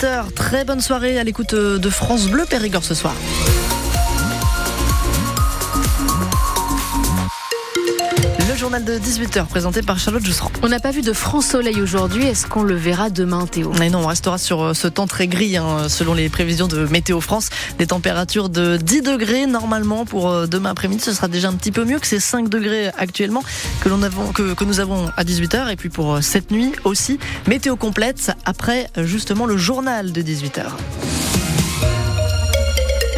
18h. Très bonne soirée à l'écoute de France Bleu Périgord ce soir. Journal de 18h présenté par Charlotte Jousserand. On n'a pas vu de franc soleil aujourd'hui. Est-ce qu'on le verra demain, Théo? Mais non, on restera sur euh, ce temps très gris hein, selon les prévisions de Météo France. Des températures de 10 degrés normalement pour euh, demain après-midi. Ce sera déjà un petit peu mieux que ces 5 degrés actuellement que, l'on avons, que, que nous avons à 18h. Et puis pour euh, cette nuit aussi, météo complète après justement le journal de 18h.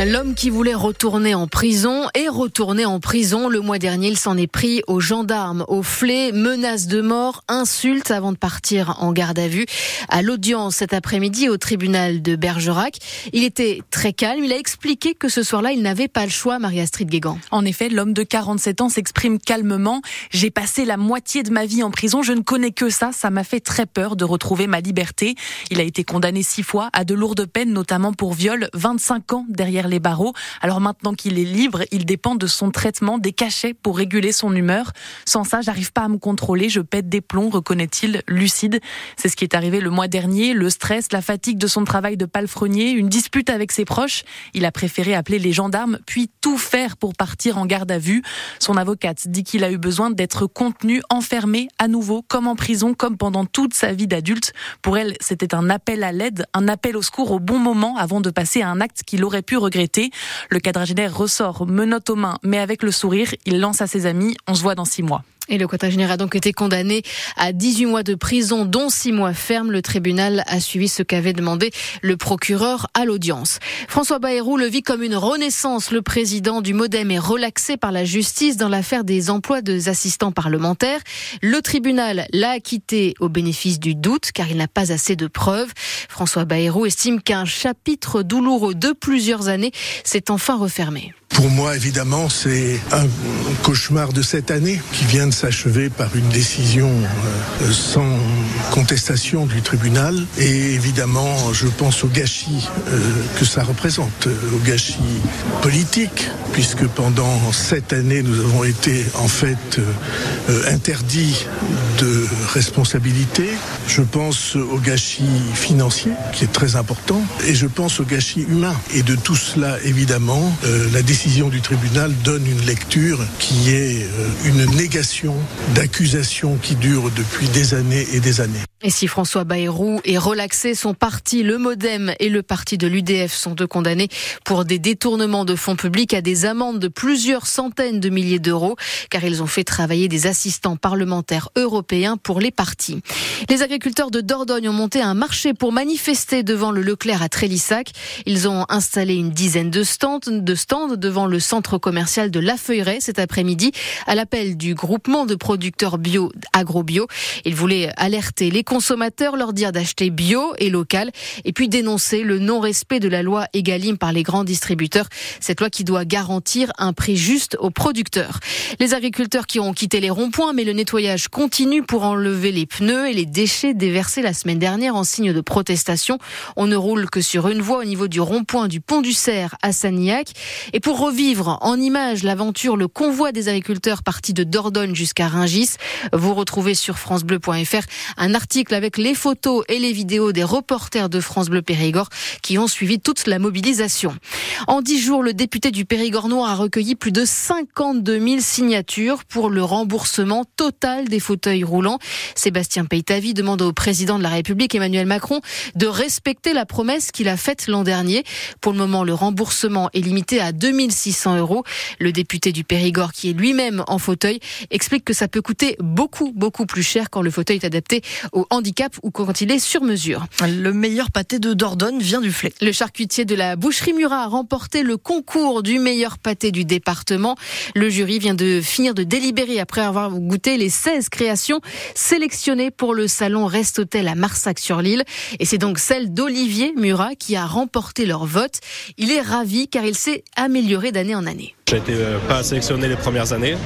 L'homme qui voulait retourner en prison est retourné en prison. Le mois dernier, il s'en est pris aux gendarmes, aux flets, menaces de mort, insultes avant de partir en garde à vue. À l'audience cet après-midi au tribunal de Bergerac, il était très calme. Il a expliqué que ce soir-là, il n'avait pas le choix, Marie-Astrid Guégan. En effet, l'homme de 47 ans s'exprime calmement. J'ai passé la moitié de ma vie en prison. Je ne connais que ça. Ça m'a fait très peur de retrouver ma liberté. Il a été condamné six fois à de lourdes peines, notamment pour viol, 25 ans derrière les barreaux. Alors maintenant qu'il est libre, il dépend de son traitement, des cachets pour réguler son humeur. Sans ça, j'arrive pas à me contrôler, je pète des plombs, reconnaît-il, lucide. C'est ce qui est arrivé le mois dernier, le stress, la fatigue de son travail de palefrenier, une dispute avec ses proches. Il a préféré appeler les gendarmes, puis tout faire pour partir en garde à vue. Son avocate dit qu'il a eu besoin d'être contenu, enfermé à nouveau, comme en prison, comme pendant toute sa vie d'adulte. Pour elle, c'était un appel à l'aide, un appel au secours au bon moment avant de passer à un acte qu'il aurait pu regretter le quadragénaire ressort, menotte aux mains, mais avec le sourire, il lance à ses amis, on se voit dans six mois. Et le quadragénaire a donc été condamné à 18 mois de prison, dont 6 mois fermes. Le tribunal a suivi ce qu'avait demandé le procureur à l'audience. François Bayrou le vit comme une renaissance. Le président du Modem est relaxé par la justice dans l'affaire des emplois des assistants parlementaires. Le tribunal l'a acquitté au bénéfice du doute, car il n'a pas assez de preuves. François Bayrou estime qu'un chapitre douloureux de plusieurs années s'est enfin refermé. Pour moi, évidemment, c'est un cauchemar de cette année qui vient de s'achever par une décision euh, sans contestation du tribunal. Et évidemment, je pense au gâchis euh, que ça représente, au gâchis politique, puisque pendant sept années, nous avons été en fait euh, interdits de responsabilité. Je pense au gâchis financier, qui est très important, et je pense au gâchis humain. Et de tout cela, évidemment, la décision décision du tribunal donne une lecture qui est euh, une négation d'accusations qui durent depuis des années et des années. Et si François Bayrou est relaxé, son parti, le Modem et le parti de l'UDF sont deux condamnés pour des détournements de fonds publics à des amendes de plusieurs centaines de milliers d'euros, car ils ont fait travailler des assistants parlementaires européens pour les partis. Les agriculteurs de Dordogne ont monté un marché pour manifester devant le Leclerc à Trélissac. Ils ont installé une dizaine de stands, de stands devant le centre commercial de La Feuilleraie cet après-midi, à l'appel du groupement de producteurs bio, agro-bio. Ils voulaient alerter les consommateurs, leur dire d'acheter bio et local, et puis dénoncer le non-respect de la loi Egalim par les grands distributeurs. Cette loi qui doit garantir un prix juste aux producteurs. Les agriculteurs qui ont quitté les ronds-points, mais le nettoyage continue pour enlever les pneus et les déchets déversés la semaine dernière en signe de protestation. On ne roule que sur une voie au niveau du rond-point du pont du Cerf à Sanilhac. Et pour revivre en images l'aventure, le convoi des agriculteurs parti de Dordogne jusqu'à Ringis, vous retrouvez sur francebleu.fr un article avec les photos et les vidéos des reporters de France Bleu Périgord qui ont suivi toute la mobilisation. En dix jours, le député du Périgord Noir a recueilli plus de 52 000 signatures pour le remboursement total des fauteuils roulants. Sébastien Peytavi demande au président de la République, Emmanuel Macron, de respecter la promesse qu'il a faite l'an dernier. Pour le moment, le remboursement est limité à 2600 euros. Le député du Périgord, qui est lui-même en fauteuil, explique que ça peut coûter beaucoup, beaucoup plus cher quand le fauteuil est adapté au handicap ou quand il est sur mesure. Le meilleur pâté de Dordogne vient du Flé. Le charcutier de la boucherie Murat a remporté le concours du meilleur pâté du département. Le jury vient de finir de délibérer après avoir goûté les 16 créations sélectionnées pour le salon Rest Hôtel à Marsac-sur-Lille. Et c'est donc celle d'Olivier Murat qui a remporté leur vote. Il est ravi car il s'est amélioré d'année en année. J'ai été euh, pas sélectionné les premières années.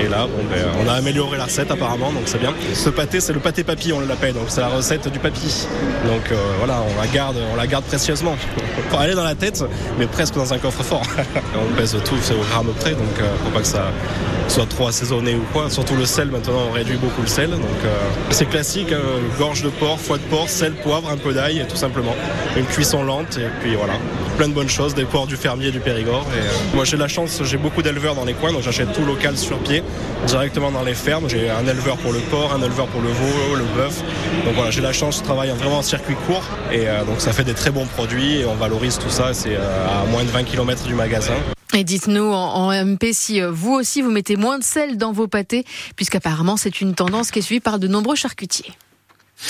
Et là, bon, ben, on a amélioré la recette apparemment, donc c'est bien. Ce pâté, c'est le pâté papy, on l'appelle. Donc c'est la recette du papy. Donc euh, voilà, on la garde, on la garde précieusement. Pour aller dans la tête, mais presque dans un coffre-fort. on pèse tout, au gramme près, donc euh, faut pas que ça, soit trop assaisonné ou quoi. Surtout le sel, maintenant on réduit beaucoup le sel. Donc c'est classique, hein, gorge de porc, foie de porc, sel, poivre, un peu d'ail, tout simplement. Une cuisson lente et puis voilà. Plein de bonnes choses, des porcs du fermier du Périgord. Et, moi j'ai la chance, j'ai beaucoup d'éleveurs dans les coins, donc j'achète tout local sur pied, directement dans les fermes. J'ai un éleveur pour le porc, un éleveur pour le veau, le bœuf. Donc voilà, j'ai la chance, je travaille vraiment en circuit court et donc ça fait des très bons produits et on valorise tout ça. C'est à moins de 20 km du magasin. Et dites-nous en, MP si euh, vous aussi vous mettez moins de sel dans vos pâtés, puisqu'apparemment c'est une tendance qui est suivie par de nombreux charcutiers.